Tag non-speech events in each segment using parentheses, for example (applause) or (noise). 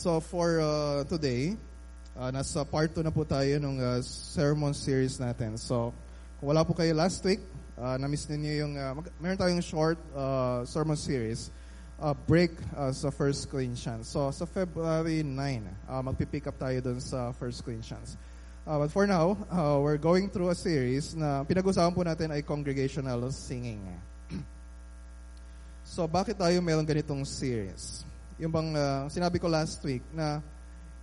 So for uh, today, uh, nasa part 2 na po tayo ng uh, sermon series natin. So kung wala po kayo last week, uh, na-miss ninyo yung, uh, mag- meron tayong short uh, sermon series, uh, break uh, sa 1 Corinthians. So sa February 9, uh, magpipick up tayo dun sa 1 Corinthians. Uh, but for now, uh, we're going through a series na pinag-usapan po natin ay congregational singing. (clears throat) so bakit tayo meron ganitong series? Yung bang uh, sinabi ko last week na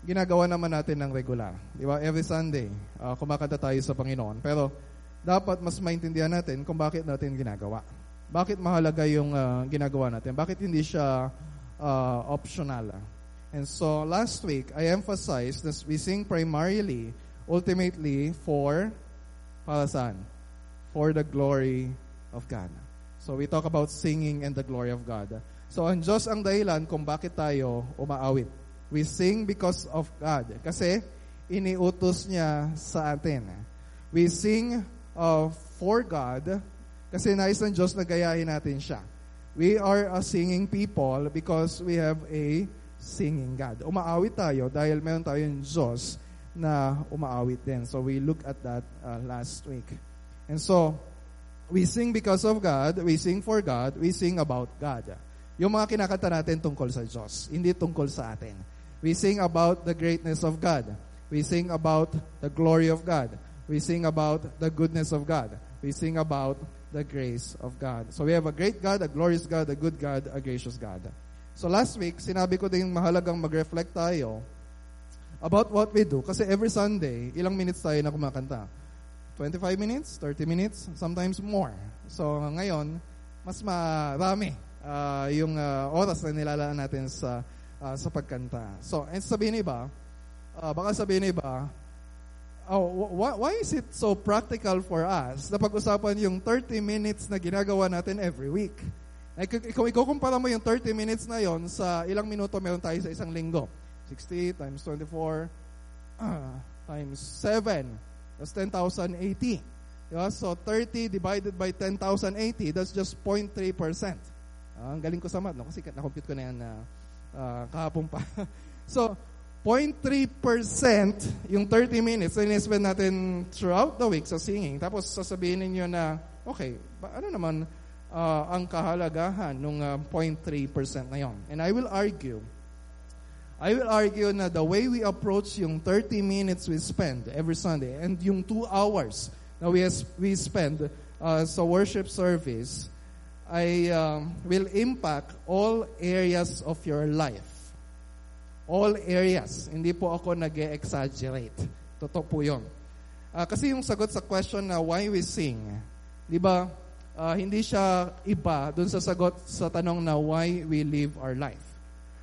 ginagawa naman natin ng regular. Di ba? Every Sunday, uh, kumakanta tayo sa Panginoon. Pero dapat mas maintindihan natin kung bakit natin ginagawa. Bakit mahalaga yung uh, ginagawa natin? Bakit hindi siya uh, optional? And so last week, I emphasized that we sing primarily, ultimately, for, para saan? For the glory of God. So we talk about singing and the glory of God. So ang Diyos ang dahilan kung bakit tayo umaawit. We sing because of God. Kasi iniutos niya sa atin. We sing uh, for God kasi nais ng Diyos na gayahin natin siya. We are a singing people because we have a singing God. Umaawit tayo dahil meron tayong Diyos na umaawit din. So we look at that uh, last week. And so, we sing because of God, we sing for God, we sing about God. Yung mga kinakanta natin tungkol sa Diyos, hindi tungkol sa atin. We sing about the greatness of God. We sing about the glory of God. We sing about the goodness of God. We sing about the grace of God. So we have a great God, a glorious God, a good God, a gracious God. So last week, sinabi ko din mahalagang mag-reflect tayo about what we do. Kasi every Sunday, ilang minutes tayo na kumakanta? 25 minutes, 30 minutes, sometimes more. So ngayon, mas marami uh, yung uh, oras na nilalaan natin sa uh, sa pagkanta. So, and sabihin iba, uh, baka sabihin iba, oh, wh- why is it so practical for us na pag-usapan yung 30 minutes na ginagawa natin every week? Kung ikukumpara mo yung 30 minutes na yon sa ilang minuto meron tayo sa isang linggo. 60 times 24 uh, times 7. That's 10,080. Yeah, so 30 divided by 10,080, that's just 0.3%. Uh, ang galing ko sa math, no? kasi na-compute ko na yan na uh, kahapon pa. (laughs) so, 0.3% yung 30 minutes na in-spend natin throughout the week sa singing. Tapos sasabihin ninyo na, okay, ba, ano naman uh, ang kahalagahan ng uh, 0.3% na yon? And I will argue, I will argue na the way we approach yung 30 minutes we spend every Sunday and yung 2 hours na we, we spend uh, sa worship service, ay um, will impact all areas of your life. All areas. Hindi po ako nag exaggerate Totoo po yun. Uh, kasi yung sagot sa question na why we sing, di ba, uh, hindi siya iba dun sa sagot sa tanong na why we live our life.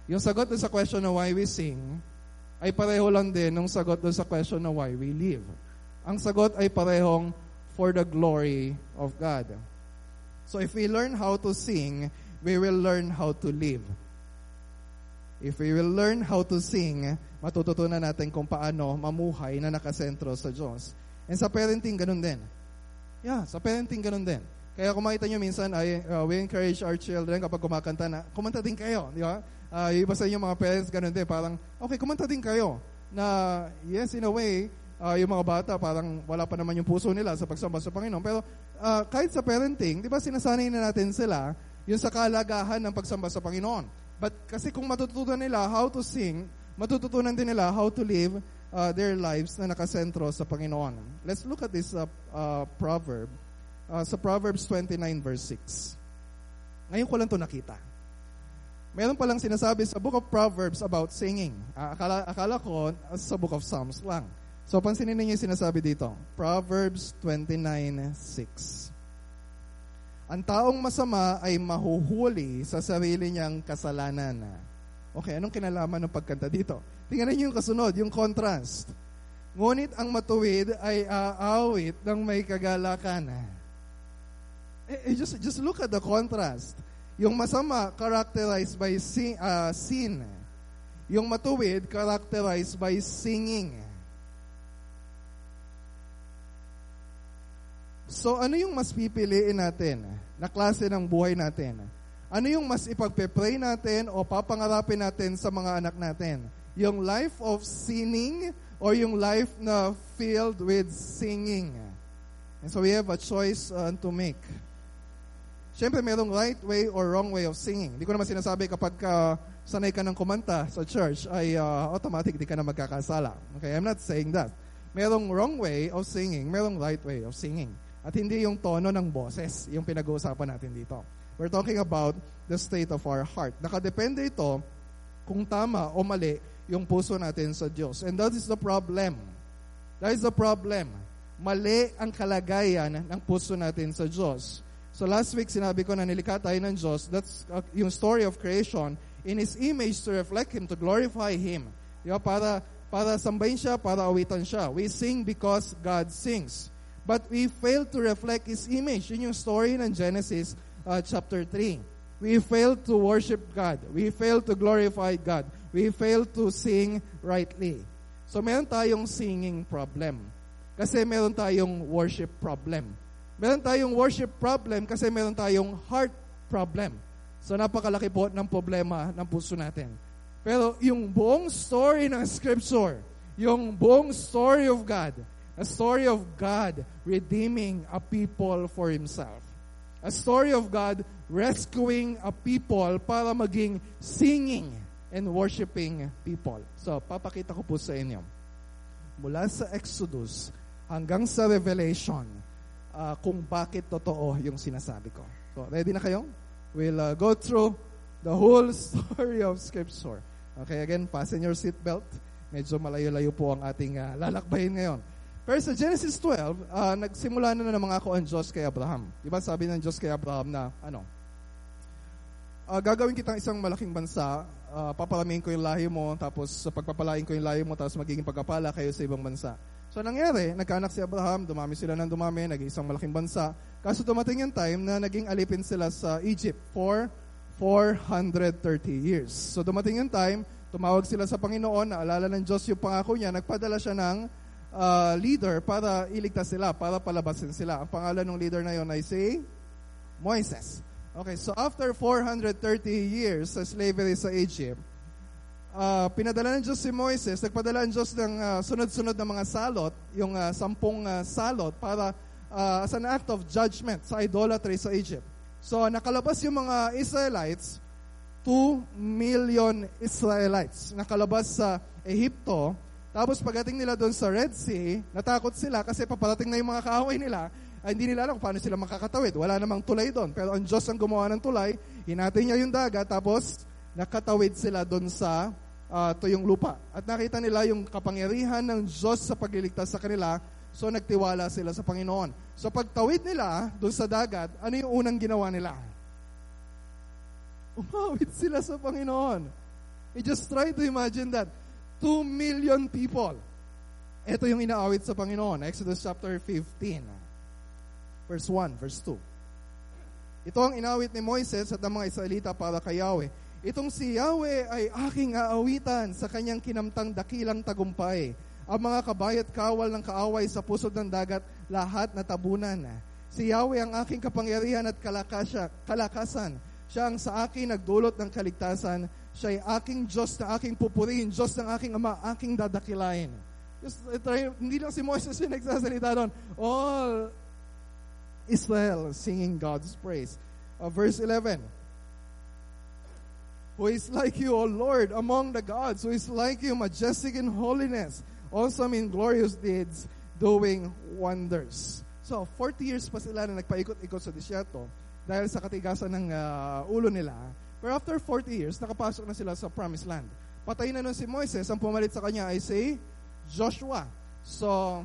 Yung sagot dun sa question na why we sing, ay pareho lang din nung sagot dun sa question na why we live. Ang sagot ay parehong for the glory of God. So if we learn how to sing, we will learn how to live. If we will learn how to sing, matututunan natin kung paano mamuhay na nakasentro sa Diyos. And sa parenting, ganun din. Yeah, sa parenting, ganun din. Kaya kung makita nyo minsan, ay, uh, we encourage our children kapag kumakanta na, kumanta din kayo, di ba? Uh, yung iba sa inyo mga parents, ganun din. Parang, okay, kumanta din kayo. Na, yes, in a way, uh, yung mga bata, parang wala pa naman yung puso nila sa pagsamba sa Panginoon. Pero uh, kahit sa parenting, di ba sinasanay na natin sila yung sa kalagahan ng pagsamba sa Panginoon. But kasi kung matututunan nila how to sing, matututunan din nila how to live uh, their lives na nakasentro sa Panginoon. Let's look at this uh, uh, proverb. Uh, sa Proverbs 29 verse 6. Ngayon ko lang to nakita. Meron palang sinasabi sa Book of Proverbs about singing. Uh, akala, akala ko uh, sa Book of Psalms lang. So, pansinin ninyo yung sinasabi dito. Proverbs 29.6 Ang taong masama ay mahuhuli sa sarili niyang kasalanan. Okay, anong kinalaman ng pagkanta dito? Tingnan niyo yung kasunod, yung contrast. Ngunit ang matuwid ay aawit ng may kagalakan. Eh, eh, just, just look at the contrast. Yung masama, characterized by sin, uh, sin. Yung matuwid, characterized by singing. So ano yung mas pipiliin natin na klase ng buhay natin? Ano yung mas ipagpe-pray natin o papangarapin natin sa mga anak natin? Yung life of sinning or yung life na filled with singing. And so we have a choice uh, to make. Siyempre, merong right way or wrong way of singing. Hindi ko naman sinasabi kapag uh, sanay ka ng kumanta sa church, ay uh, automatic di ka na magkakasala. Okay, I'm not saying that. Merong wrong way of singing, merong right way of singing. At hindi yung tono ng boses, yung pinag-uusapan natin dito. We're talking about the state of our heart. Nakadepende ito kung tama o mali yung puso natin sa Diyos. And that is the problem. That is the problem. Mali ang kalagayan ng puso natin sa Diyos. So last week, sinabi ko na nilikha tayo ng Diyos. That's uh, yung story of creation in His image to reflect Him, to glorify Him. Diba? Para, para sambahin siya, para awitan siya. We sing because God sings. But we fail to reflect His image. Yun yung story ng Genesis uh, chapter 3. We fail to worship God. We fail to glorify God. We fail to sing rightly. So meron tayong singing problem. Kasi meron tayong worship problem. Meron tayong worship problem kasi meron tayong heart problem. So napakalaki po ng problema ng puso natin. Pero yung buong story ng Scripture, yung buong story of God, a story of God redeeming a people for Himself. A story of God rescuing a people para maging singing and worshiping people. So, papakita ko po sa inyo. Mula sa Exodus hanggang sa Revelation, uh, kung bakit totoo yung sinasabi ko. So, ready na kayo? We'll uh, go through the whole (laughs) story of Scripture. Okay, again, fasten your seatbelt. Medyo malayo-layo po ang ating uh, lalakbayin ngayon. Pero sa Genesis 12, uh, nagsimula na na mga ako ang Diyos kay Abraham. Di ba sabi ng Diyos kay Abraham na, ano, uh, gagawin kitang isang malaking bansa, uh, papalamihin ko yung lahi mo, tapos sa pagpapalain ko yung lahi mo, tapos magiging pagpapala kayo sa ibang bansa. So nangyari, nagkaanak si Abraham, dumami sila ng dumami, naging isang malaking bansa. Kaso dumating yung time na naging alipin sila sa Egypt for 430 years. So dumating yung time, tumawag sila sa Panginoon, naalala ng Diyos yung pangako niya, nagpadala siya ng uh, leader para iligtas sila, para palabasin sila. Ang pangalan ng leader na yon ay si Moises. Okay, so after 430 years sa slavery sa Egypt, uh, pinadala ng Diyos si Moises, nagpadala ng Diyos ng uh, sunod-sunod na mga salot, yung uh, sampung uh, salot para uh, as an act of judgment sa idolatry sa Egypt. So nakalabas yung mga Israelites, 2 million Israelites nakalabas sa Ehipto. Tapos pagdating nila doon sa Red Sea, natakot sila kasi paparating na yung mga kaaway nila. Ay, hindi nila alam paano sila makakatawid. Wala namang tulay doon. Pero ang Diyos ang gumawa ng tulay, hinati niya yung dagat, tapos nakatawid sila doon sa uh, tuyong lupa. At nakita nila yung kapangyarihan ng Diyos sa pagliligtas sa kanila, so nagtiwala sila sa Panginoon. So pagtawid nila doon sa dagat, ano yung unang ginawa nila? Umawit sila sa Panginoon. You just try to imagine that. Two million people. Ito yung inaawit sa Panginoon. Exodus chapter 15. Verse 1, verse 2. Ito ang inawit ni Moises at ang mga Israelita para kay Yahweh Itong si Yahweh ay aking aawitan sa kanyang kinamtang dakilang tagumpay. Ang mga kabayat kawal ng kaaway sa pusod ng dagat, lahat na tabunan. Si Yahweh ang aking kapangyarihan at kalakasya, kalakasan. Siya ang sa akin nagdulot ng kaligtasan. Siya ay aking Diyos na aking pupurihin, Diyos ng aking Ama, aking dadakilain. Just, try, hindi lang si Moses yung nagsasalita doon. All Israel singing God's praise. Uh, verse 11, who is like you, O Lord, among the gods, who is like you, majestic in holiness, awesome in glorious deeds, doing wonders. So, 40 years pa sila na nagpaikot-ikot sa disyerto dahil sa katigasan ng uh, ulo nila. Pero after 40 years, nakapasok na sila sa promised land. Patay na nun si Moises, ang pumalit sa kanya ay si Joshua. So,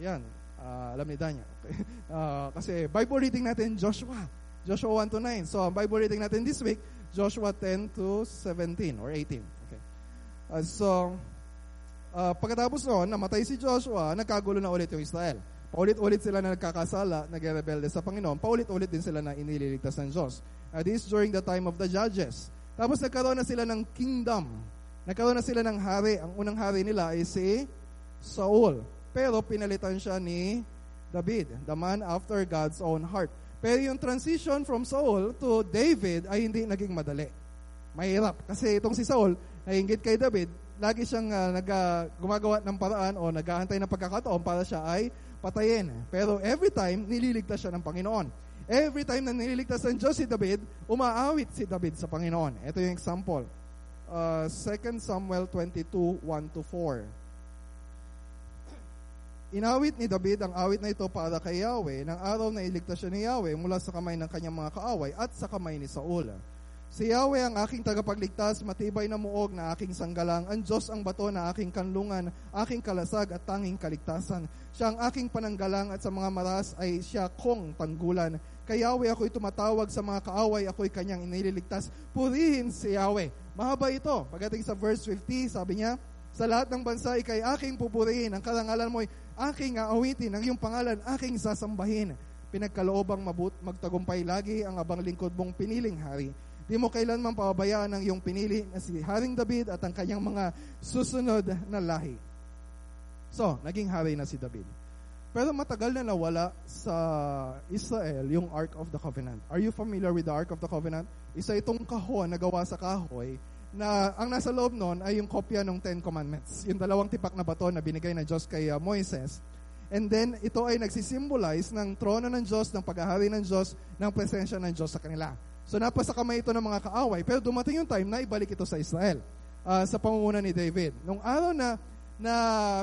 yan, uh, alam ni Danya. (laughs) Uh, kasi Bible reading natin, Joshua. Joshua 1 to 9. So, Bible reading natin this week, Joshua 10 to 17 or 18. Okay. Uh, so, uh, pagkatapos noon, namatay si Joshua, nagkagulo na ulit yung Israel. Paulit-ulit sila na nagkakasala, nagrebelde sa Panginoon. Paulit-ulit din sila na inililigtas ng Diyos. Uh, this is during the time of the judges. Tapos nagkaroon na sila ng kingdom. Nagkaroon na sila ng hari. Ang unang hari nila ay si Saul. Pero pinalitan siya ni David, the man after God's own heart. Pero yung transition from Saul to David ay hindi naging madali. Mahirap. Kasi itong si Saul, nainggit kay David, lagi siyang uh, nag, uh, gumagawa ng paraan o naghahantay ng pagkakataon para siya ay patayin. Pero every time, nililigtas siya ng Panginoon. Every time na nililigtas ng Diyos si David, umaawit si David sa Panginoon. Ito yung example. Uh, 2 Samuel 22, 1 to 4. Inawit ni David ang awit na ito para kay Yahweh ng araw na iligtas siya ni Yahweh mula sa kamay ng kanyang mga kaaway at sa kamay ni Saul. Si Yahweh ang aking tagapagligtas, matibay na muog na aking sanggalang, ang Diyos ang bato na aking kanlungan, aking kalasag at tanging kaligtasan. Siya ang aking pananggalang at sa mga maras ay siya kong tanggulan. Kay Yahweh ako'y tumatawag sa mga kaaway, ako'y kanyang inililigtas. Purihin si Yahweh. Mahaba ito. Pagdating sa verse 50, sabi niya, sa lahat ng bansa, ikay aking pupurihin. Ang karangalan mo'y aking aawitin. Ang iyong pangalan, aking sasambahin. Pinagkaloobang mabut, magtagumpay lagi ang abang lingkod mong piniling hari. Di mo kailanman pababayaan ang iyong pinili na si Haring David at ang kanyang mga susunod na lahi. So, naging hari na si David. Pero matagal na nawala sa Israel yung Ark of the Covenant. Are you familiar with the Ark of the Covenant? Isa itong kahon na gawa sa kahoy na ang nasa loob noon ay yung kopya ng Ten Commandments. Yung dalawang tipak na bato na binigay ng Diyos kay uh, Moises. And then, ito ay nagsisimbolize ng trono ng Diyos, ng paghahari ng Diyos, ng presensya ng Diyos sa kanila. So, napasa kamay ito ng mga kaaway. Pero dumating yung time na ibalik ito sa Israel uh, sa pangunguna ni David. Nung araw na na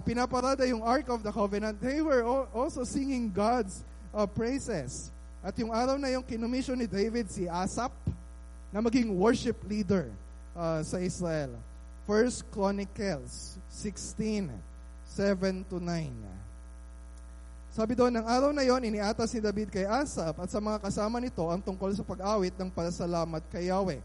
pinaparada yung Ark of the Covenant, they were also singing God's uh, praises. At yung araw na yung kinumission ni David si Asap na maging worship leader uh, sa Israel. First Chronicles 16, 7 to 9. Sabi doon, ng araw na yon, iniatas ni David kay Asap at sa mga kasama nito ang tungkol sa pag-awit ng pasalamat kay Yahweh.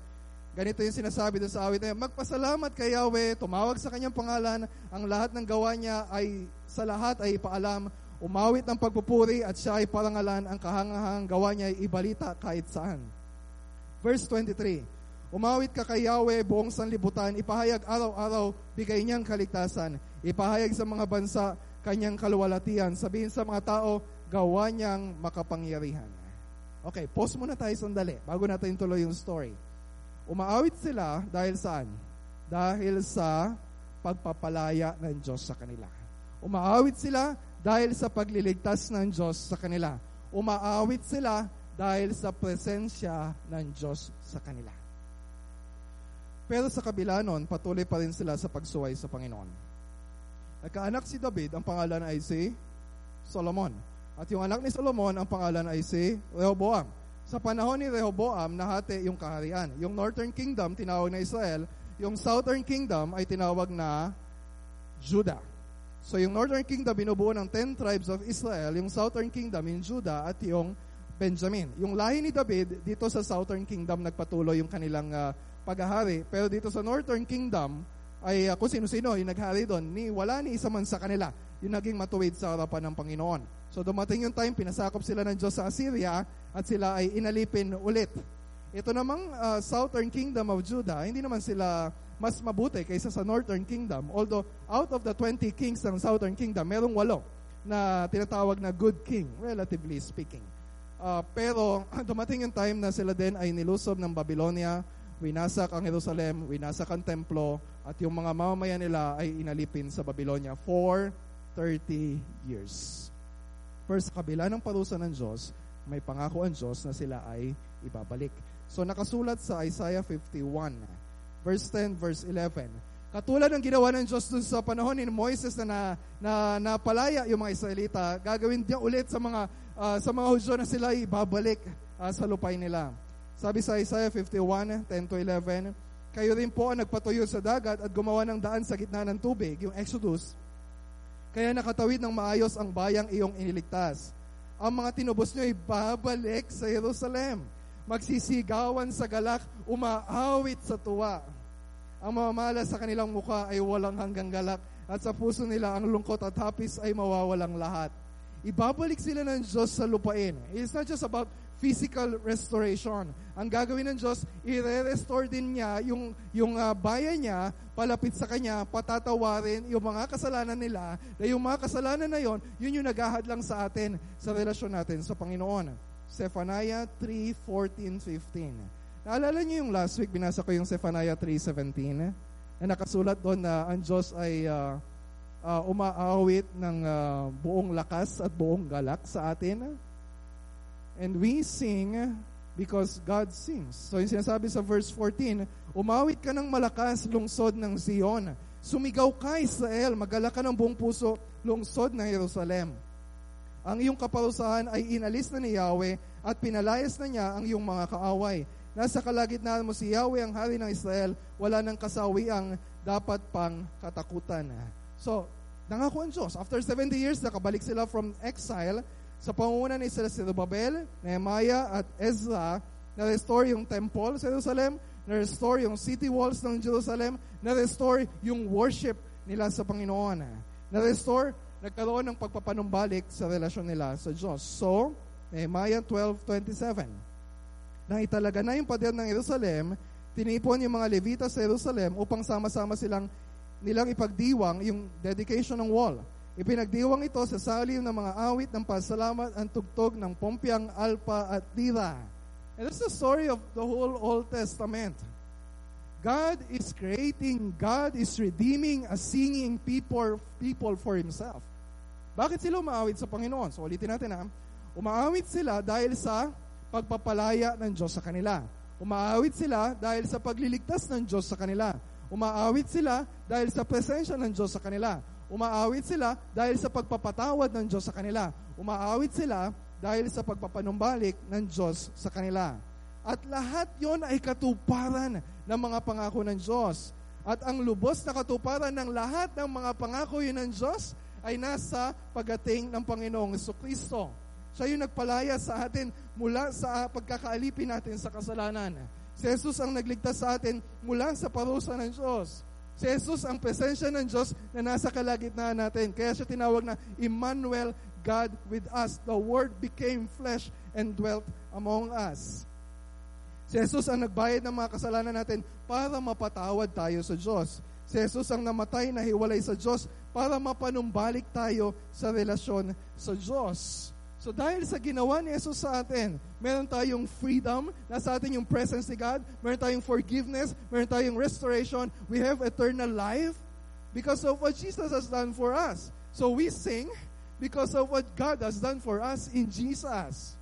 Ganito yung sinasabi doon sa awit na magpasalamat kay Yahweh, tumawag sa kanyang pangalan, ang lahat ng gawa niya ay sa lahat ay ipaalam, umawit ng pagpupuri at siya ay parangalan, ang kahangahangang gawa niya ay ibalita kahit saan. Verse 23, Umawit ka kay Yahweh buong sanlibutan, ipahayag araw-araw, bigay niyang kaligtasan. Ipahayag sa mga bansa, kanyang kaluwalatian. Sabihin sa mga tao, gawa niyang makapangyarihan. Okay, pause muna tayo sandali bago natin tuloy yung story. Umaawit sila dahil saan? Dahil sa pagpapalaya ng Diyos sa kanila. Umaawit sila dahil sa pagliligtas ng Diyos sa kanila. Umaawit sila dahil sa presensya ng Diyos sa kanila. Pero sa kabila nun, patuloy pa rin sila sa pagsuway sa Panginoon. Nagkaanak si David, ang pangalan ay si Solomon. At yung anak ni Solomon, ang pangalan ay si Rehoboam. Sa panahon ni Rehoboam, nahati yung kaharian. Yung Northern Kingdom, tinawag na Israel. Yung Southern Kingdom ay tinawag na Judah. So yung Northern Kingdom binubuo ng 10 tribes of Israel, yung Southern Kingdom yung Judah at yung Benjamin. Yung lahi ni David dito sa Southern Kingdom nagpatuloy yung kanilang uh, paghahari. Pero dito sa Northern Kingdom, ay uh, kung sino-sino yung naghari doon, ni, wala ni isa man sa kanila yung naging matuwid sa harapan ng Panginoon. So dumating yung time, pinasakop sila ng Diyos sa Assyria at sila ay inalipin ulit. Ito namang uh, Southern Kingdom of Judah, hindi naman sila mas mabuti kaysa sa Northern Kingdom. Although out of the 20 kings ng Southern Kingdom, merong walo na tinatawag na good king, relatively speaking. Uh, pero (laughs) dumating yung time na sila din ay nilusob ng Babylonia, winasak ang Jerusalem, winasak ang templo, at yung mga mamamayan nila ay inalipin sa Babylonia for 30 years. First, kabila ng parusa ng Diyos, may pangako ang Diyos na sila ay ibabalik. So nakasulat sa Isaiah 51, verse 10, verse 11. Katulad ng ginawa ng Diyos dun sa panahon ni Moises na, na, na napalaya yung mga Israelita, gagawin niya ulit sa mga uh, sa mga Hudyo na sila ibabalik uh, sa lupay nila. Sabi sa Isaiah 51, 10 to 11, Kayo rin po ang nagpatuyo sa dagat at gumawa ng daan sa gitna ng tubig, yung Exodus. Kaya nakatawid ng maayos ang bayang iyong iniligtas. Ang mga tinubos niyo ay babalik sa Jerusalem. Magsisigawan sa galak, umaawit sa tuwa. Ang mamamala sa kanilang mukha ay walang hanggang galak at sa puso nila ang lungkot at hapis ay mawawalang lahat. Ibabalik sila ng Diyos sa lupain. It's not just about physical restoration. Ang gagawin ng Diyos, i-restore din niya yung, yung uh, bayan niya, palapit sa Kanya, patatawarin yung mga kasalanan nila, na yung mga kasalanan na yon, yun yung naghahad lang sa atin, sa relasyon natin sa Panginoon. Zephaniah 3:14-15. Naalala niyo yung last week, binasa ko yung Zephaniah 3:17? na nakasulat doon na ang Diyos ay uh, uh, umaawit ng uh, buong lakas at buong galak sa atin. And we sing because God sings. So yung sinasabi sa verse 14, umawit ka ng malakas lungsod ng Zion. Sumigaw ka Israel, magala ka ng buong puso lungsod ng Jerusalem. Ang iyong kaparusahan ay inalis na ni Yahweh at pinalayas na niya ang iyong mga kaaway. Nasa kalagitnaan mo si Yahweh ang hari ng Israel, wala nang kasawiang dapat pang katakutan. So, nangako ang Diyos. After 70 years, nakabalik sila from exile sa pangunguna ni Babel, Nehemiah at Ezra, na-restore yung temple sa Jerusalem, na-restore yung city walls ng Jerusalem, na-restore yung worship nila sa Panginoon. Na-restore nagkaroon ng pagpapanumbalik sa relasyon nila sa Diyos. So, Nehemiah 12.27 Nang italaga na yung pader ng Jerusalem, tinipon yung mga Levita sa Jerusalem upang sama-sama silang nilang ipagdiwang yung dedication ng wall. Ipinagdiwang ito sa salim ng mga awit ng pasalamat ang tugtog ng Pompyang, Alpa at Tira. And that's the story of the whole Old Testament. God is creating, God is redeeming a singing people, people for Himself. Bakit sila umaawit sa Panginoon? So ulitin natin ha. Umaawit sila dahil sa pagpapalaya ng Diyos sa kanila. Umaawit sila dahil sa pagliligtas ng Diyos sa kanila. Umaawit sila dahil sa presensya ng Diyos sa kanila. Umaawit sila dahil sa pagpapatawad ng Diyos sa kanila. Umaawit sila dahil sa pagpapanumbalik ng Diyos sa kanila. At lahat yon ay katuparan ng mga pangako ng Diyos. At ang lubos na katuparan ng lahat ng mga pangako yun ng Diyos ay nasa pagating ng Panginoong Kristo. Siya yung nagpalaya sa atin mula sa pagkakaalipin natin sa kasalanan. Si Jesus ang nagligtas sa atin mula sa parusa ng Diyos. Si Jesus ang presensya ng Diyos na nasa kalagitnaan natin. Kaya siya tinawag na Emmanuel, God with us. The Word became flesh and dwelt among us. Si Jesus ang nagbayad ng mga kasalanan natin para mapatawad tayo sa Diyos. Si Jesus ang namatay na hiwalay sa Diyos para mapanumbalik tayo sa relasyon sa Diyos. So dahil sa ginawa ni Jesus sa atin, meron tayong freedom, nasa atin yung presence ni God, meron tayong forgiveness, meron tayong restoration, we have eternal life because of what Jesus has done for us. So we sing because of what God has done for us in Jesus.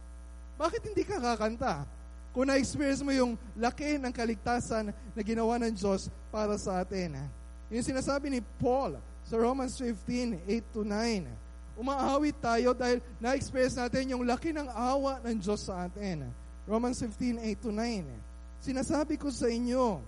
Bakit hindi ka kakanta? Kung na-experience mo yung laki ng kaligtasan na ginawa ng Diyos para sa atin. Yung sinasabi ni Paul, sa Romans 15, 8 to 9. Umaawit tayo dahil na-experience natin yung laki ng awa ng Diyos sa atin. Romans 15, 8 to 9. Sinasabi ko sa inyo,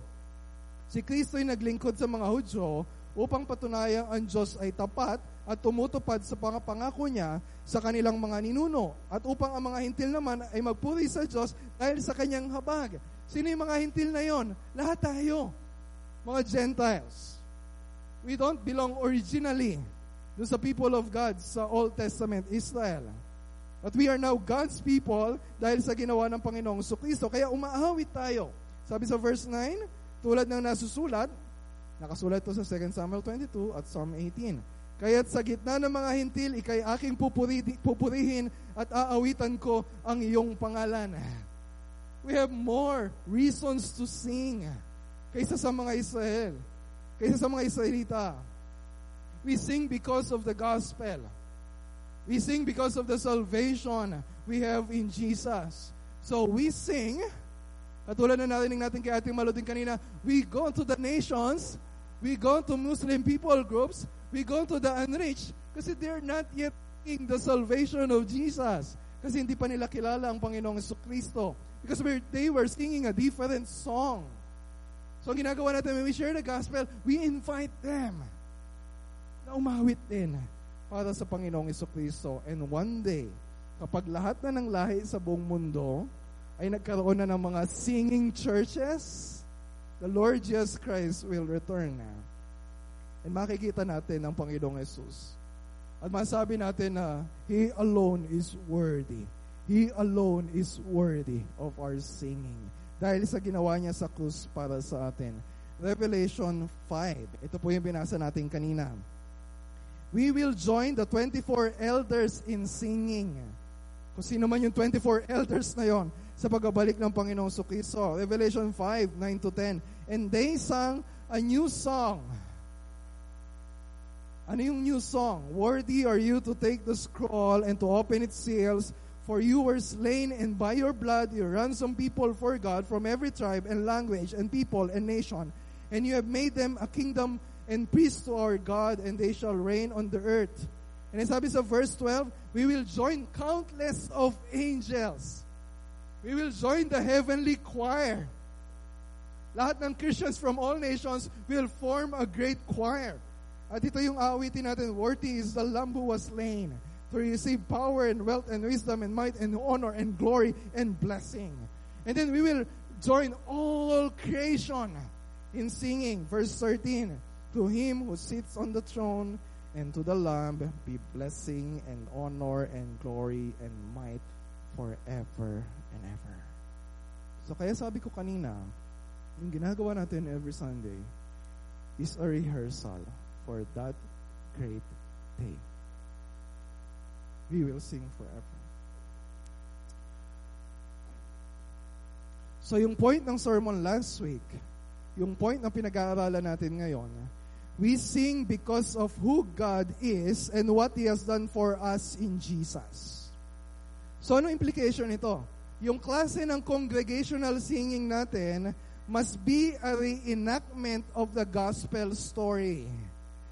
si Kristo ay naglingkod sa mga Hudyo upang patunayang ang Diyos ay tapat at tumutupad sa pangako niya sa kanilang mga ninuno at upang ang mga hintil naman ay magpuri sa Diyos dahil sa kanyang habag. Sino yung mga hintil na yon? Lahat tayo. Mga Gentiles we don't belong originally to sa people of God sa Old Testament Israel. But we are now God's people dahil sa ginawa ng Panginoong Kristo. Kaya umaawit tayo. Sabi sa verse 9, tulad ng nasusulat, nakasulat to sa 2 Samuel 22 at Psalm 18. Kaya't sa gitna ng mga hintil, ikay aking pupuri, pupurihin at aawitan ko ang iyong pangalan. We have more reasons to sing kaysa sa mga Israel kaysa sa mga Israelita. We sing because of the gospel. We sing because of the salvation we have in Jesus. So we sing, katulad na narinig natin kay ating maluding kanina, we go to the nations, we go to Muslim people groups, we go to the unreached, kasi they're not yet in the salvation of Jesus. Kasi hindi pa nila kilala ang Panginoong Kristo. Because they were singing a different song. So, ang ginagawa natin when we share the gospel, we invite them na umawit din para sa Panginoong Kristo. And one day, kapag lahat na ng lahi sa buong mundo ay nagkaroon na ng mga singing churches, the Lord Jesus Christ will return na. And makikita natin ang Panginoong Jesus. At masabi natin na He alone is worthy. He alone is worthy of our singing dahil sa ginawa niya sa krus para sa atin. Revelation 5. Ito po yung binasa natin kanina. We will join the 24 elders in singing. Kung sino man yung 24 elders na yon sa pagbabalik ng Panginoong Sukristo. Revelation 5, 9 to 10. And they sang a new song. Ano yung new song? Worthy are you to take the scroll and to open its seals, for you were slain, and by your blood you ransom people for God from every tribe and language and people and nation. And you have made them a kingdom and priests to our God, and they shall reign on the earth. And sabi sa verse 12, we will join countless of angels. We will join the heavenly choir. Lahat ng Christians from all nations will form a great choir. At ito yung awitin natin, Worthy is the Lamb who was slain to receive power and wealth and wisdom and might and honor and glory and blessing. And then we will join all creation in singing. Verse 13, To him who sits on the throne and to the Lamb be blessing and honor and glory and might forever and ever. So kaya sabi ko kanina, yung ginagawa natin every Sunday is a rehearsal for that great day. We will sing forever. So yung point ng sermon last week, yung point na pinag-aaralan natin ngayon, we sing because of who God is and what He has done for us in Jesus. So ano implication nito? Yung klase ng congregational singing natin must be a reenactment of the gospel story.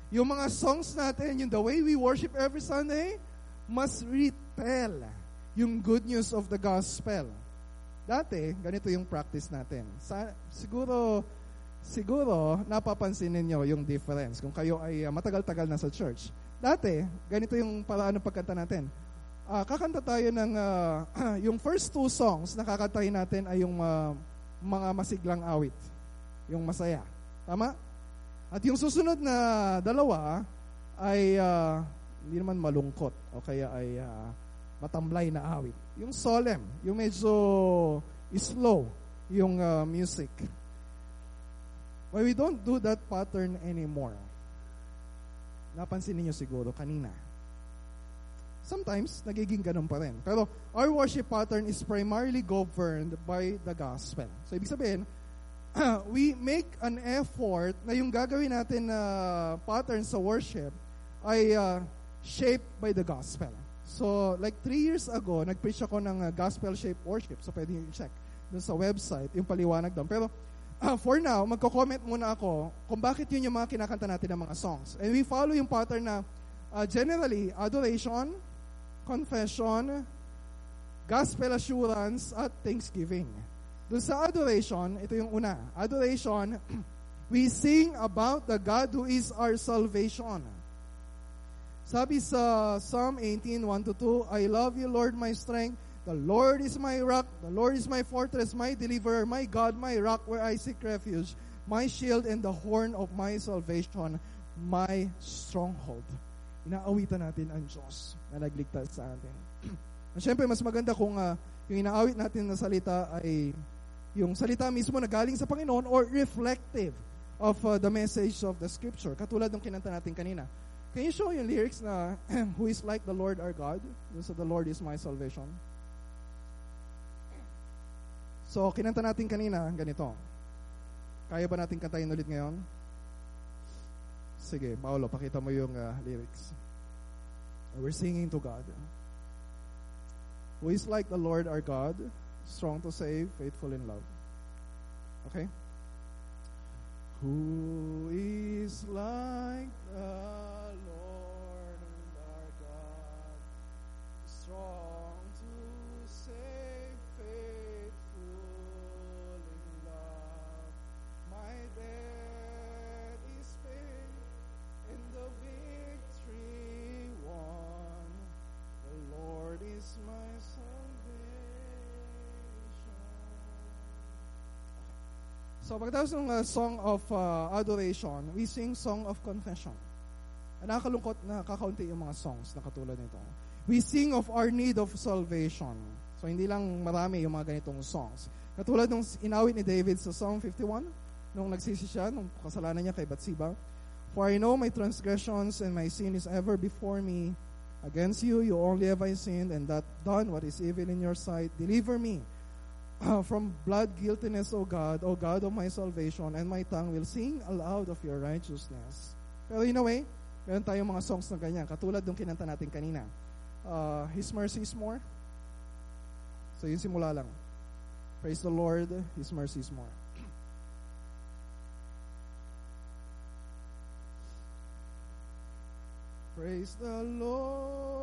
Yung mga songs natin, yung the way we worship every Sunday, must retell yung good news of the gospel. Dati, ganito yung practice natin. Sa, siguro, siguro, napapansin ninyo yung difference kung kayo ay uh, matagal-tagal na sa church. Dati, ganito yung paraan ng pagkanta natin. Uh, kakanta tayo ng, uh, (clears throat) yung first two songs na kakantahin natin ay yung uh, mga masiglang awit. Yung masaya. Tama? At yung susunod na dalawa ay uh, hindi naman malungkot o kaya ay uh, matamlay na awit. Yung solemn, yung medyo slow yung uh, music. Why we don't do that pattern anymore. Napansin niyo siguro kanina. Sometimes, nagiging ganun pa rin. Pero our worship pattern is primarily governed by the gospel. So, ibig sabihin, (clears throat) we make an effort na yung gagawin natin na pattern sa worship ay uh, shaped by the gospel. So, like three years ago, nag-preach ako ng uh, gospel-shaped worship. So, pwede nyo check dun sa website, yung paliwanag doon. Pero, uh, for now, magko-comment muna ako kung bakit yun yung mga kinakanta natin ng mga songs. And we follow yung pattern na uh, generally, adoration, confession, gospel assurance, at thanksgiving. Doon sa adoration, ito yung una. Adoration, (clears throat) we sing about the God who is our salvation. Sabi sa Psalm 18, 1-2, I love you, Lord, my strength. The Lord is my rock. The Lord is my fortress, my deliverer, my God, my rock where I seek refuge, my shield and the horn of my salvation, my stronghold. Inaawitan natin ang Diyos na nagligtas sa atin. (clears throat) Siyempre, mas maganda kung uh, yung inaawit natin na salita ay yung salita mismo na galing sa Panginoon or reflective of uh, the message of the Scripture. Katulad ng kinanta natin kanina. Can you show yung lyrics na (clears throat) who is like the Lord our God? So the Lord is my salvation. So, kinanta natin kanina, ganito. Kaya ba natin kantahin ulit ngayon? Sige, Paolo, pakita mo yung uh, lyrics. We're singing to God. Who is like the Lord our God, strong to save, faithful in love. Okay? Who is like the Lord our God, strong So pagkatapos ng uh, song of uh, adoration, we sing song of confession. Nakakalungkot na kakaunti yung mga songs na katulad nito. We sing of our need of salvation. So hindi lang marami yung mga ganitong songs. Katulad nung inawit ni David sa Psalm 51, nung nagsisi siya, nung kasalanan niya kay Bathsheba. For I know my transgressions and my sin is ever before me. Against you, you only have I sinned and that done what is evil in your sight. Deliver me from blood guiltiness, O God, O God of my salvation, and my tongue will sing aloud of your righteousness. Pero in a way, meron tayong mga songs na ganyan, katulad ng kinanta natin kanina. Uh, His mercy is more. So yun simula lang. Praise the Lord, His mercy is more. (clears throat) Praise the Lord.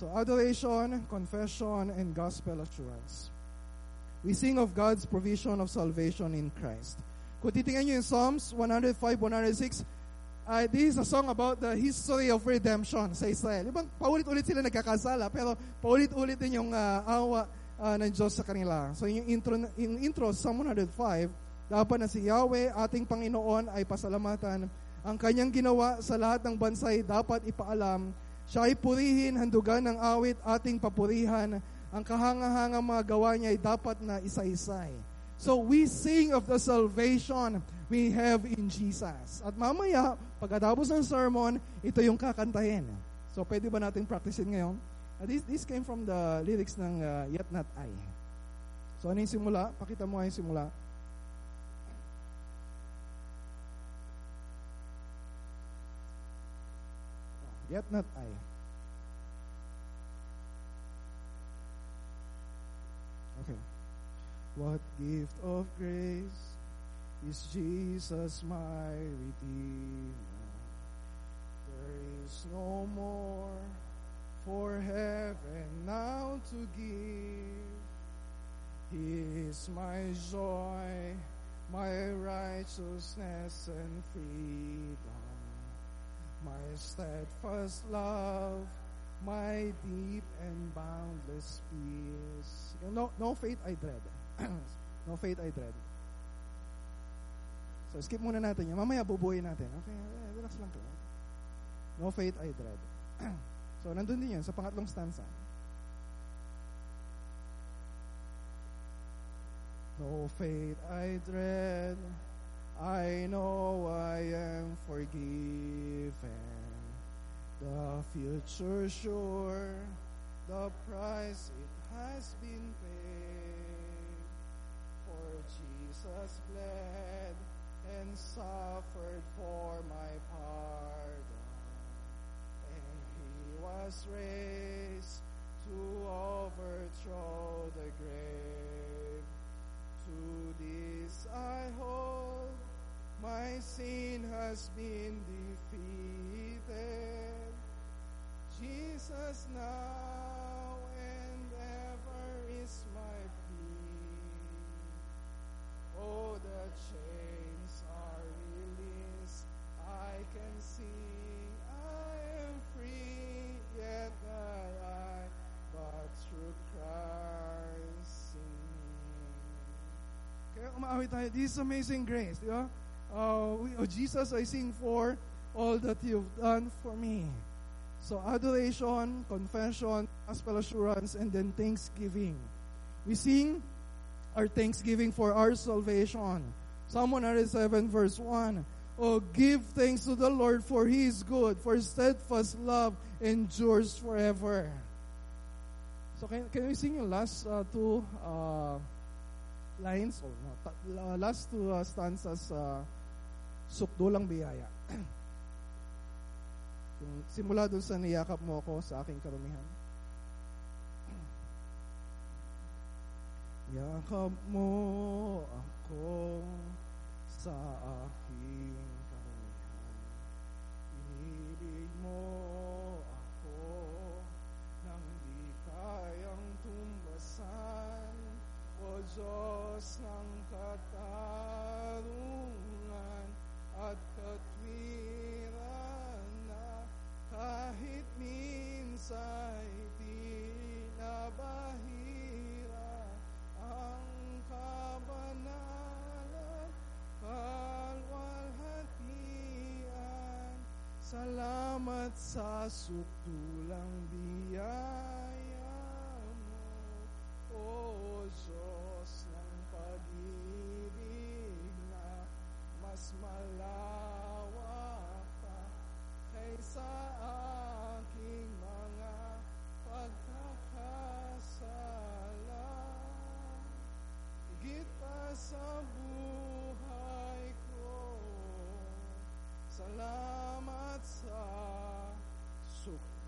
So adoration, confession, and gospel assurance. We sing of God's provision of salvation in Christ. Kung titingnan nyo yung Psalms 105, 106, uh, this is a song about the history of redemption sa Israel. Ibang paulit-ulit sila nagkakasala, pero paulit-ulit din yung uh, awa uh, ng Diyos sa kanila. So yung intro, yung intro Psalm 105, dapat na si Yahweh, ating Panginoon, ay pasalamatan. Ang kanyang ginawa sa lahat ng bansay dapat ipaalam siya ay purihin, handugan ng awit, ating papurihan. Ang kahangahangang mga gawa niya ay dapat na isa-isay. So we sing of the salvation we have in Jesus. At mamaya, pagkatapos ng sermon, ito yung kakantahin. So pwede ba natin practicein ngayon? Uh, this, this came from the lyrics ng uh, Yet Not I. So ano yung simula? Pakita mo nga yung simula. Yet not I. Okay. What gift of grace is Jesus my Redeemer? There is no more for heaven now to give. He is my joy, my righteousness and freedom my steadfast love, my deep and boundless peace. No, no faith I dread. (clears throat) no faith I dread. So, skip muna natin yan. Mamaya bubuhay natin. Okay, eh, relax lang kayo. No faith I dread. (clears throat) so, nandun din yan sa pangatlong stanza. No faith I dread, I know I am forgiven. The future sure, the price it has been paid. For Jesus bled and suffered for my pardon. And he was raised to overthrow the grave. To this I hold my sin has been defeated. Jesus now and ever is my plea. Oh, the chains are released. I can sing. I am free, yet not I, but through Christ. Kaya umawit tayo, this amazing grace, di ba? Uh, oh, Jesus, I sing for all that you've done for me. So adoration, confession, gospel assurance, and then thanksgiving. We sing our thanksgiving for our salvation. Psalm 107 verse 1. Oh, give thanks to the Lord for He is good, for His steadfast love endures forever. So can, can we sing yung last uh, two uh, lines? Oh, no, ta- last two uh, stanzas uh, sukdulang biyaya. (clears throat) Simula dun sa niyakap mo ako sa aking karumihan. (clears throat) Yakap mo ako sa aking karumihan. Inibig mo ako nang di kayang tumbasan. O Diyos ng katarungan pagkatwiran na kahit minsan di nabahira ang kabanalan kalwalhatian salamat sa sukulang biyaya mo o Diyos ng pag-ibig mas malawak pa kaysa aking mga pagkakasala. Higit pa sa buhay ko, salamat sa sukdulang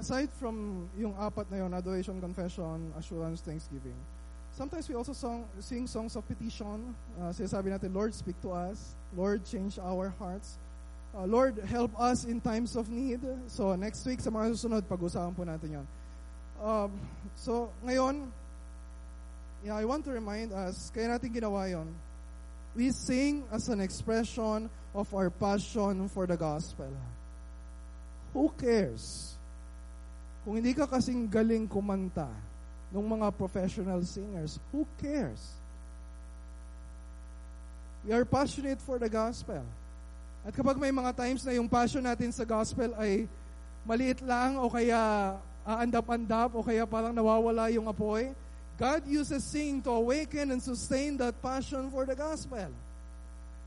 Aside from yung apat na yun, adoration, confession, assurance, thanksgiving, sometimes we also song, sing songs of petition. Uh, sinasabi natin, Lord, speak to us. Lord, change our hearts. Uh, Lord, help us in times of need. So, next week, sa mga susunod, pag-usapan po natin yon. Um, so, ngayon, yeah, I want to remind us, kaya natin ginawa yon. We sing as an expression of our passion for the gospel. Who cares? Kung hindi ka kasing galing kumanta ng mga professional singers, who cares? We are passionate for the gospel. At kapag may mga times na yung passion natin sa gospel ay maliit lang o kaya aandap-andap o kaya parang nawawala yung apoy, God uses singing to awaken and sustain that passion for the gospel.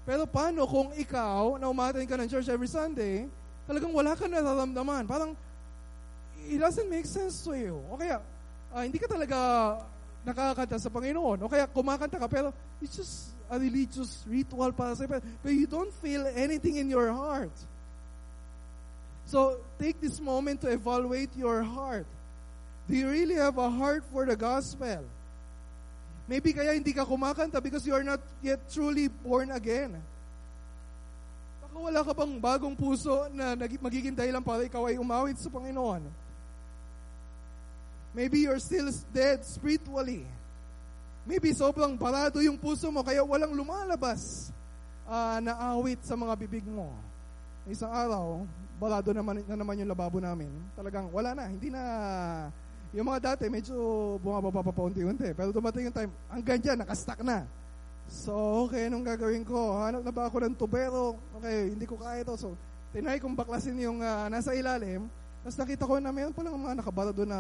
Pero paano kung ikaw, na umatin ka ng church every Sunday, talagang wala ka nararamdaman. Parang, it doesn't make sense to you. O kaya, uh, hindi ka talaga nakakanta sa Panginoon. O kaya, kumakanta ka, pero it's just a religious ritual para sa but you don't feel anything in your heart. So, take this moment to evaluate your heart. Do you really have a heart for the gospel? Maybe kaya hindi ka kumakanta because you are not yet truly born again. Baka wala ka bang bagong puso na magiging dahilan para ikaw ay umawit sa Panginoon. Maybe you're still dead spiritually. Maybe sobrang barado yung puso mo kaya walang lumalabas uh, na awit sa mga bibig mo. Isang araw, barado naman, na naman yung lababo namin. Talagang wala na, hindi na yung mga dati, medyo bumababa pa paunti-unti. Pero dumating yung time, hanggang dyan, nakastack na. So, okay, anong gagawin ko? Hanap na ba ako ng tubero? Okay, hindi ko kaya ito. So, tinay kong baklasin yung uh, nasa ilalim. Tapos nakita ko na mayroon palang mga nakabarado na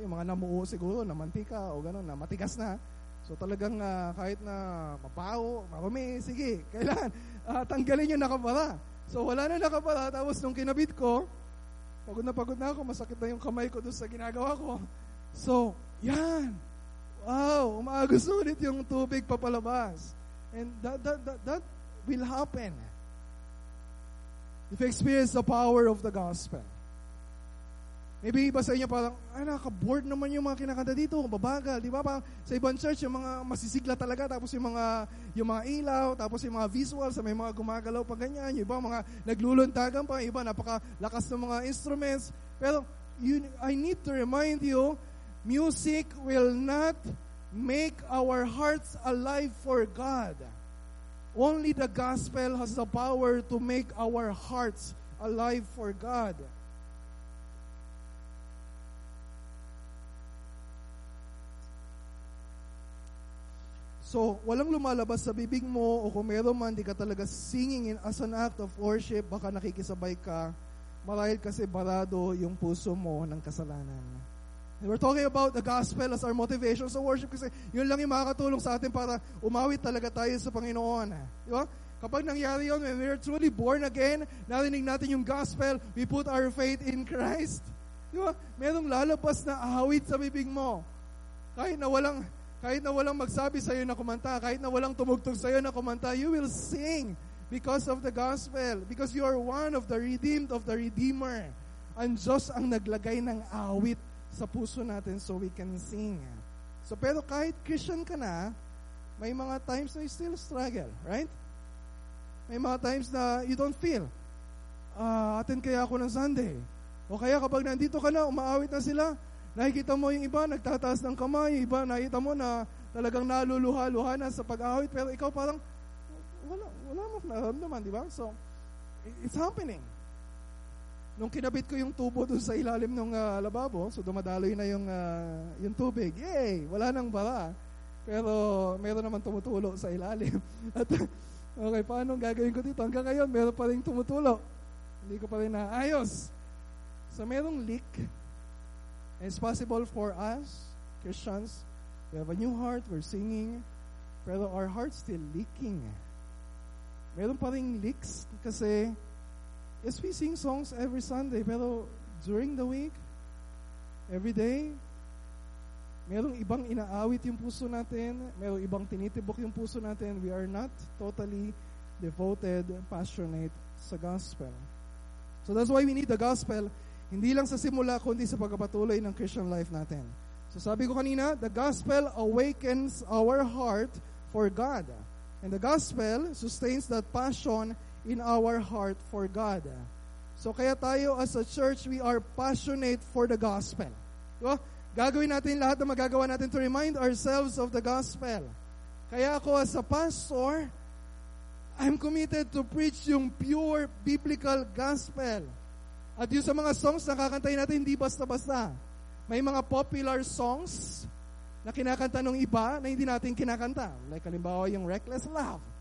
yung mga namuo siguro na mantika o gano'n, na matigas na. So talagang uh, kahit na mabaho, marumi, sige, (laughs) kailan uh, tanggalin yung nakabara. So wala na nakabara, tapos nung kinabit ko, Pagod na pagod na ako, masakit na yung kamay ko doon sa ginagawa ko. So, yan. Wow, umaagos ulit yung tubig papalabas. And that, that, that, that will happen. If you experience the power of the gospel. Maybe iba sa inyo parang, ay nakaka-bored naman yung mga kinakanta dito, babagal, di ba? Parang sa ibang church, yung mga masisigla talaga, tapos yung mga, yung mga ilaw, tapos yung mga visuals, may mga gumagalaw pa ganyan, yung iba mga nagluluntagan pa, iba napakalakas ng mga instruments. Pero you, I need to remind you, music will not make our hearts alive for God. Only the gospel has the power to make our hearts alive for God. So, walang lumalabas sa bibig mo o kung meron man, di ka talaga singing in, as an act of worship, baka nakikisabay ka, marahil kasi barado yung puso mo ng kasalanan. And we're talking about the gospel as our motivation sa worship kasi yun lang yung makakatulong sa atin para umawit talaga tayo sa Panginoon. Di ba? Kapag nangyari yun, when we're truly born again, narinig natin yung gospel, we put our faith in Christ. Di ba? Merong lalabas na ahawit sa bibig mo. Kahit na walang, kahit na walang magsabi sa iyo na kumanta, kahit na walang tumugtog sa iyo na kumanta, you will sing because of the gospel. Because you are one of the redeemed of the Redeemer. Ang Diyos ang naglagay ng awit sa puso natin so we can sing. So pero kahit Christian ka na, may mga times na you still struggle, right? May mga times na you don't feel, uh, attend kaya ako ng Sunday. O kaya kapag nandito ka na, umaawit na sila, Nakikita mo yung iba, nagtataas ng kamay, yung iba, nakita mo na talagang naluluha-luha na sa pag-awit, pero ikaw parang, wala, wala mo naramdaman, di ba? So, it's happening. Nung kinabit ko yung tubo dun sa ilalim ng uh, lababo, so dumadaloy na yung, uh, yung tubig. Yay! Wala nang bara. Pero meron naman tumutulo sa ilalim. (laughs) At okay, paano gagawin ko dito? Hanggang ngayon, meron pa rin tumutulo. Hindi ko pa rin naayos. So merong leak. It's possible for us, Christians, we have a new heart, we're singing, pero our heart's still leaking. Meron pa rin leaks kasi yes, we sing songs every Sunday, pero during the week, every day, Merong ibang inaawit yung puso natin, merong ibang tinitibok yung puso natin. We are not totally devoted, passionate sa gospel. So that's why we need the gospel, hindi lang sa simula, kundi sa pagpapatuloy ng Christian life natin. So sabi ko kanina, the gospel awakens our heart for God. And the gospel sustains that passion in our heart for God. So kaya tayo as a church, we are passionate for the gospel. Diba? Gagawin natin lahat na magagawa natin to remind ourselves of the gospel. Kaya ako as a pastor, I'm committed to preach yung pure biblical gospel. At yung sa mga songs na kakantayin natin, hindi basta-basta. May mga popular songs na kinakanta ng iba na hindi natin kinakanta. Like halimbawa yung Reckless Love.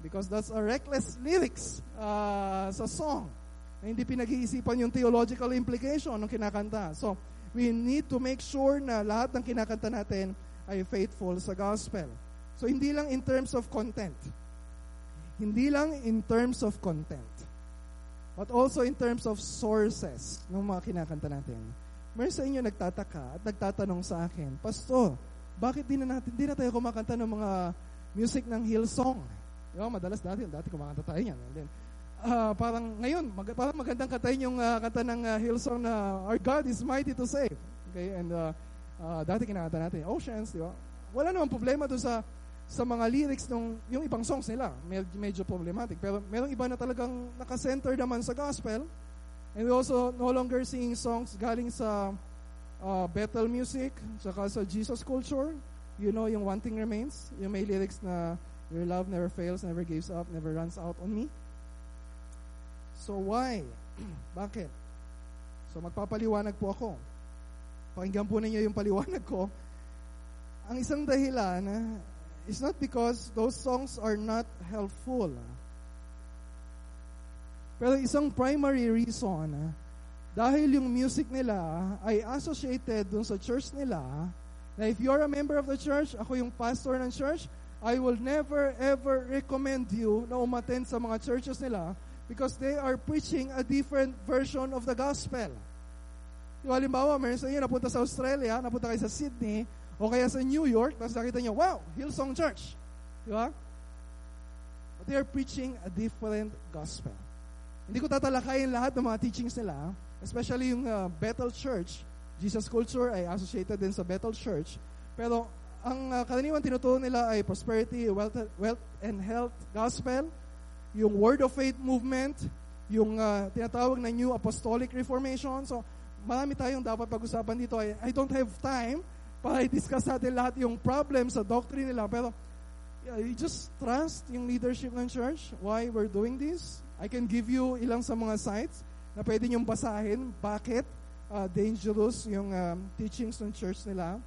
Because that's a reckless lyrics uh, sa song. Na hindi pinag-iisipan yung theological implication ng kinakanta. So, we need to make sure na lahat ng kinakanta natin ay faithful sa gospel. So, hindi lang in terms of content. Hindi lang in terms of content. But also in terms of sources ng mga kinakanta natin. Meron sa inyo nagtataka at nagtatanong sa akin, Pastor, bakit di na natin, di na tayo kumakanta ng mga music ng Hillsong? Diba, madalas dati, dati kumakanta tayo yan. And then, uh, parang ngayon, mag, parang magandang kantahin yung uh, kanta ng uh, Hillsong na Our God is mighty to save. Okay, and uh, uh, dati kinakanta natin, Oceans, di ba? Wala namang problema doon sa sa mga lyrics ng yung ibang songs nila. Medyo, medyo problematic. Pero merong iba na talagang nakasenter naman sa gospel. And we also no longer sing songs galing sa uh, Bethel music, saka sa Jesus culture. You know, yung One Thing Remains. Yung may lyrics na Your love never fails, never gives up, never runs out on me. So why? (clears throat) Bakit? So magpapaliwanag po ako. Pakinggan po ninyo yung paliwanag ko. Ang isang dahilan is not because those songs are not helpful. Pero isang primary reason, dahil yung music nila ay associated dun sa church nila, na if you're a member of the church, ako yung pastor ng church, I will never ever recommend you na umattend sa mga churches nila because they are preaching a different version of the gospel. Yung halimbawa, meron sa inyo napunta sa Australia, napunta kayo sa Sydney, o kaya sa New York, tapos nakita nyo, wow, Hillsong Church. Di ba? But they are preaching a different gospel. Hindi ko tatalakayin lahat ng mga teachings nila, especially yung uh, Bethel Church. Jesus culture ay associated din sa Bethel Church. Pero ang uh, karaniwan tinuturo nila ay prosperity, wealth, wealth and health gospel, yung Word of Faith movement, yung uh, tinatawag na New Apostolic Reformation. So, marami tayong dapat pag-usapan dito. I, I don't have time para i-discuss natin lahat yung problem sa doctrine nila. Pero, yeah, you just trust yung leadership ng church, why we're doing this. I can give you ilang sa mga sites na pwede niyong basahin bakit uh, dangerous yung um, teachings ng church nila.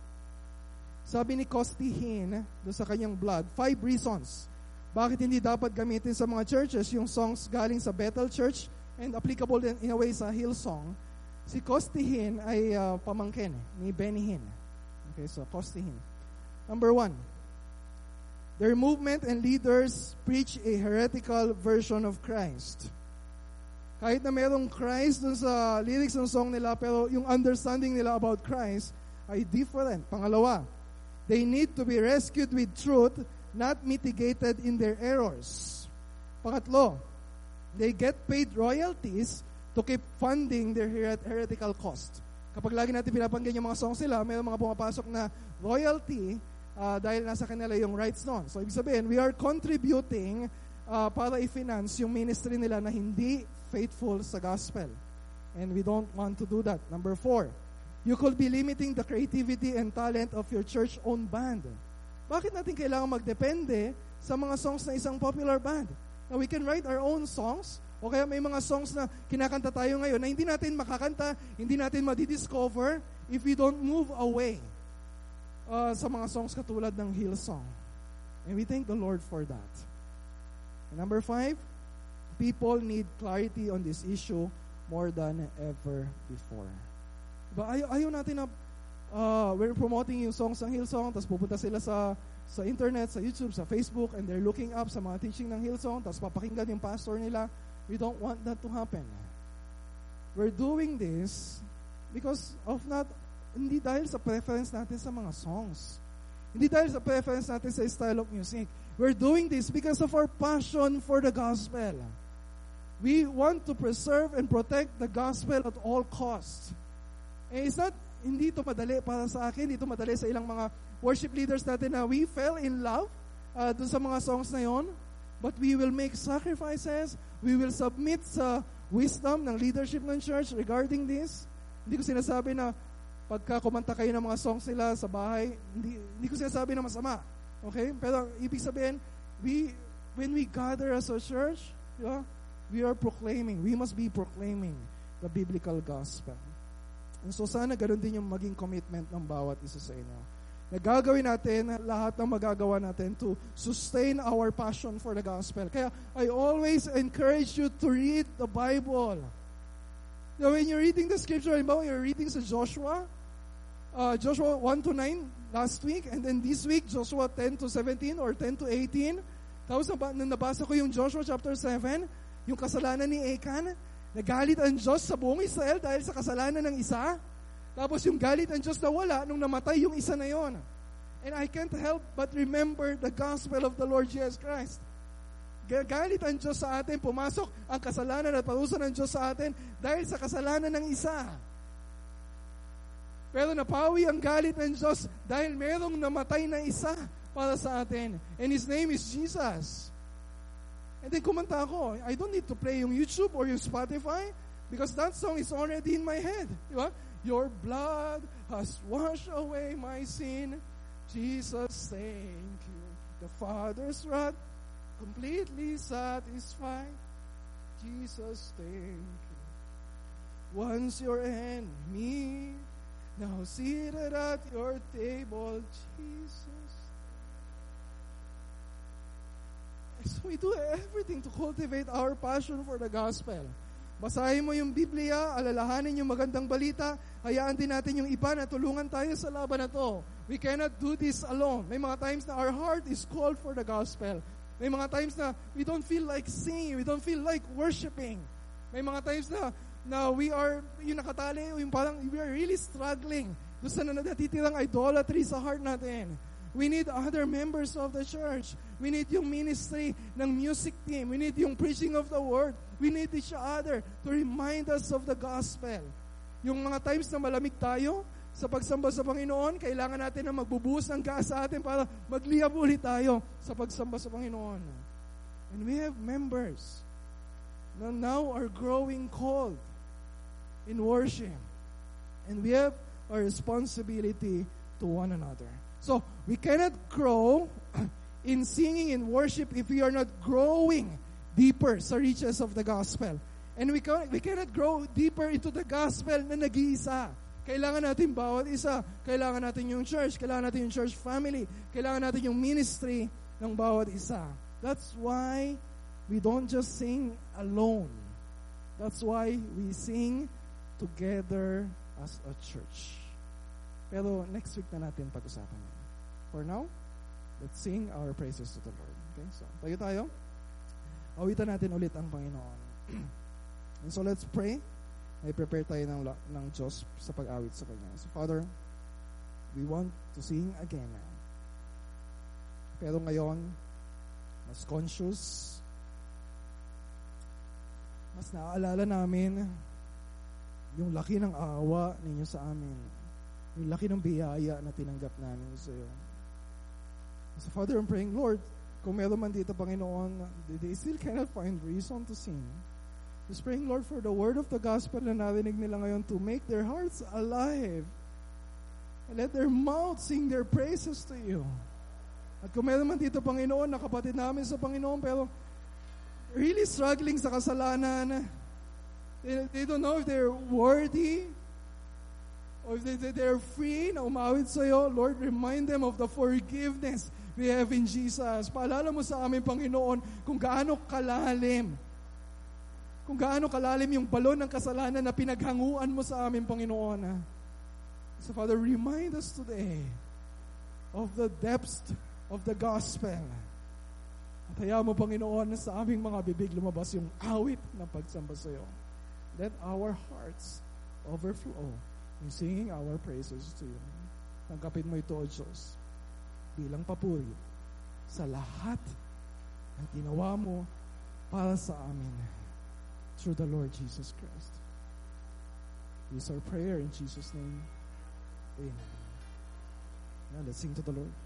Sabi ni Costi Hin, doon sa kanyang blog, five reasons bakit hindi dapat gamitin sa mga churches yung songs galing sa Bethel Church and applicable in a way sa Hillsong? Si Costihin ay uh, pamangkin ni Benny Hinn. Okay, so Costihin. Number one, their movement and leaders preach a heretical version of Christ. Kahit na merong Christ dun sa lyrics ng song nila, pero yung understanding nila about Christ ay different. Pangalawa, they need to be rescued with truth not mitigated in their errors. Pangatlo, they get paid royalties to keep funding their heretical cost. Kapag lagi natin pinapanggan yung mga songs nila, may mga pumapasok na royalty uh, dahil nasa kanila yung rights noon. So, ibig sabihin, we are contributing uh, para i-finance yung ministry nila na hindi faithful sa gospel. And we don't want to do that. Number four, you could be limiting the creativity and talent of your church-owned band. Bakit natin kailangan magdepende sa mga songs na isang popular band? Now, we can write our own songs O kaya may mga songs na kinakanta tayo ngayon na hindi natin makakanta, hindi natin madidiscover if we don't move away uh, sa mga songs katulad ng Hillsong. And we thank the Lord for that. And number five, people need clarity on this issue more than ever before. Diba? Ayaw, ayaw natin na uh, we're promoting yung songs ng Hillsong, tapos pupunta sila sa sa internet, sa YouTube, sa Facebook, and they're looking up sa mga teaching ng Hillsong, tapos papakinggan yung pastor nila. We don't want that to happen. We're doing this because of not, hindi dahil sa preference natin sa mga songs. Hindi dahil sa preference natin sa style of music. We're doing this because of our passion for the gospel. We want to preserve and protect the gospel at all costs. And it's not, hindi ito madali para sa akin, hindi ito madali sa ilang mga worship leaders natin na we fell in love uh, dun sa mga songs na yon. But we will make sacrifices, we will submit sa wisdom ng leadership ng church regarding this. Hindi ko sinasabi na pagka kumanta kayo ng mga songs nila sa bahay, hindi, hindi ko sinasabi na masama. Okay? Pero ibig sabihin, we, when we gather as a church, yeah, we are proclaiming, we must be proclaiming the biblical gospel. And so sana ganun din yung maging commitment ng bawat isa sa inyo na gagawin natin lahat ng magagawa natin to sustain our passion for the gospel. Kaya I always encourage you to read the Bible. Now, when you're reading the scripture, halimbawa, you're reading sa Joshua, uh, Joshua 1 to 9 last week, and then this week, Joshua 10 to 17 or 10 to 18. Tapos nung nabasa ko yung Joshua chapter 7, yung kasalanan ni Achan, nagalit ang Diyos sa buong Israel dahil sa kasalanan ng isa. Tapos yung galit ng Diyos na wala nung namatay yung isa na yon. And I can't help but remember the gospel of the Lord Jesus Christ. Galit ang Diyos sa atin, pumasok ang kasalanan at parusa ng Diyos sa atin dahil sa kasalanan ng isa. Pero napawi ang galit ng Diyos dahil merong namatay na isa para sa atin. And His name is Jesus. And then kumanta ako, I don't need to play yung YouTube or yung Spotify because that song is already in my head. Your blood has washed away my sin. Jesus, thank you. The Father's wrath completely satisfied. Jesus, thank you. Once your enemy, now seated at your table, Jesus. So we do everything to cultivate our passion for the gospel. Basahin mo yung Biblia, alalahanin yung magandang balita, hayaan din natin yung iba na tulungan tayo sa laban na to. We cannot do this alone. May mga times na our heart is called for the gospel. May mga times na we don't feel like singing, we don't feel like worshiping. May mga times na na we are, yung nakatali, yung parang we are really struggling. Doon sa natitirang idolatry sa heart natin. We need other members of the church. We need yung ministry ng music team. We need yung preaching of the word. We need each other to remind us of the gospel. Yung mga times na malamig tayo sa pagsamba sa Panginoon, kailangan natin na magbubuhos ng gas sa atin para magliyab ulit tayo sa pagsamba sa Panginoon. And we have members na now are growing cold in worship. And we have a responsibility to one another. So, we cannot grow in singing and worship if we are not growing deeper sa riches of the gospel. And we, can, we cannot grow deeper into the gospel na nag-iisa. Kailangan natin bawat isa. Kailangan natin yung church. Kailangan natin yung church family. Kailangan natin yung ministry ng bawat isa. That's why we don't just sing alone. That's why we sing together as a church. Pero next week na natin pag-usapan. For now, let's sing our praises to the Lord. Okay, so tayo tayo. Awitan natin ulit ang Panginoon. (clears throat) And so let's pray. May prepare tayo ng, ng Diyos sa pag-awit sa Kanya. So Father, we want to sing again. Pero ngayon, mas conscious, mas naaalala namin yung laki ng awa ninyo sa amin. Yung laki ng biyaya na tinanggap namin sa iyo. So Father, I'm praying, Lord, kung meron man dito, Panginoon, they still cannot find reason to sing. Just praying, Lord, for the word of the gospel na narinig nila ngayon to make their hearts alive. And let their mouth sing their praises to you. At kung meron man dito, Panginoon, na kapatid namin sa Panginoon, pero really struggling sa kasalanan. They, they don't know if they're worthy or if they, they're free na umawit sa'yo. Lord, remind them of the forgiveness we have in Jesus. Paalala mo sa amin, Panginoon, kung gaano kalalim kung gaano kalalim yung balon ng kasalanan na pinaghanguan mo sa amin, Panginoon. So Father, remind us today of the depths of the gospel. At haya mo, Panginoon, na sa aming mga bibig lumabas yung awit ng pagsamba sa iyo. Let our hearts overflow in singing our praises to you. Tanggapin mo ito, O Diyos, bilang papuri sa lahat ng ginawa mo para sa amin through the Lord Jesus Christ. This is our prayer in Jesus' name. Amen. Now let's sing to the Lord.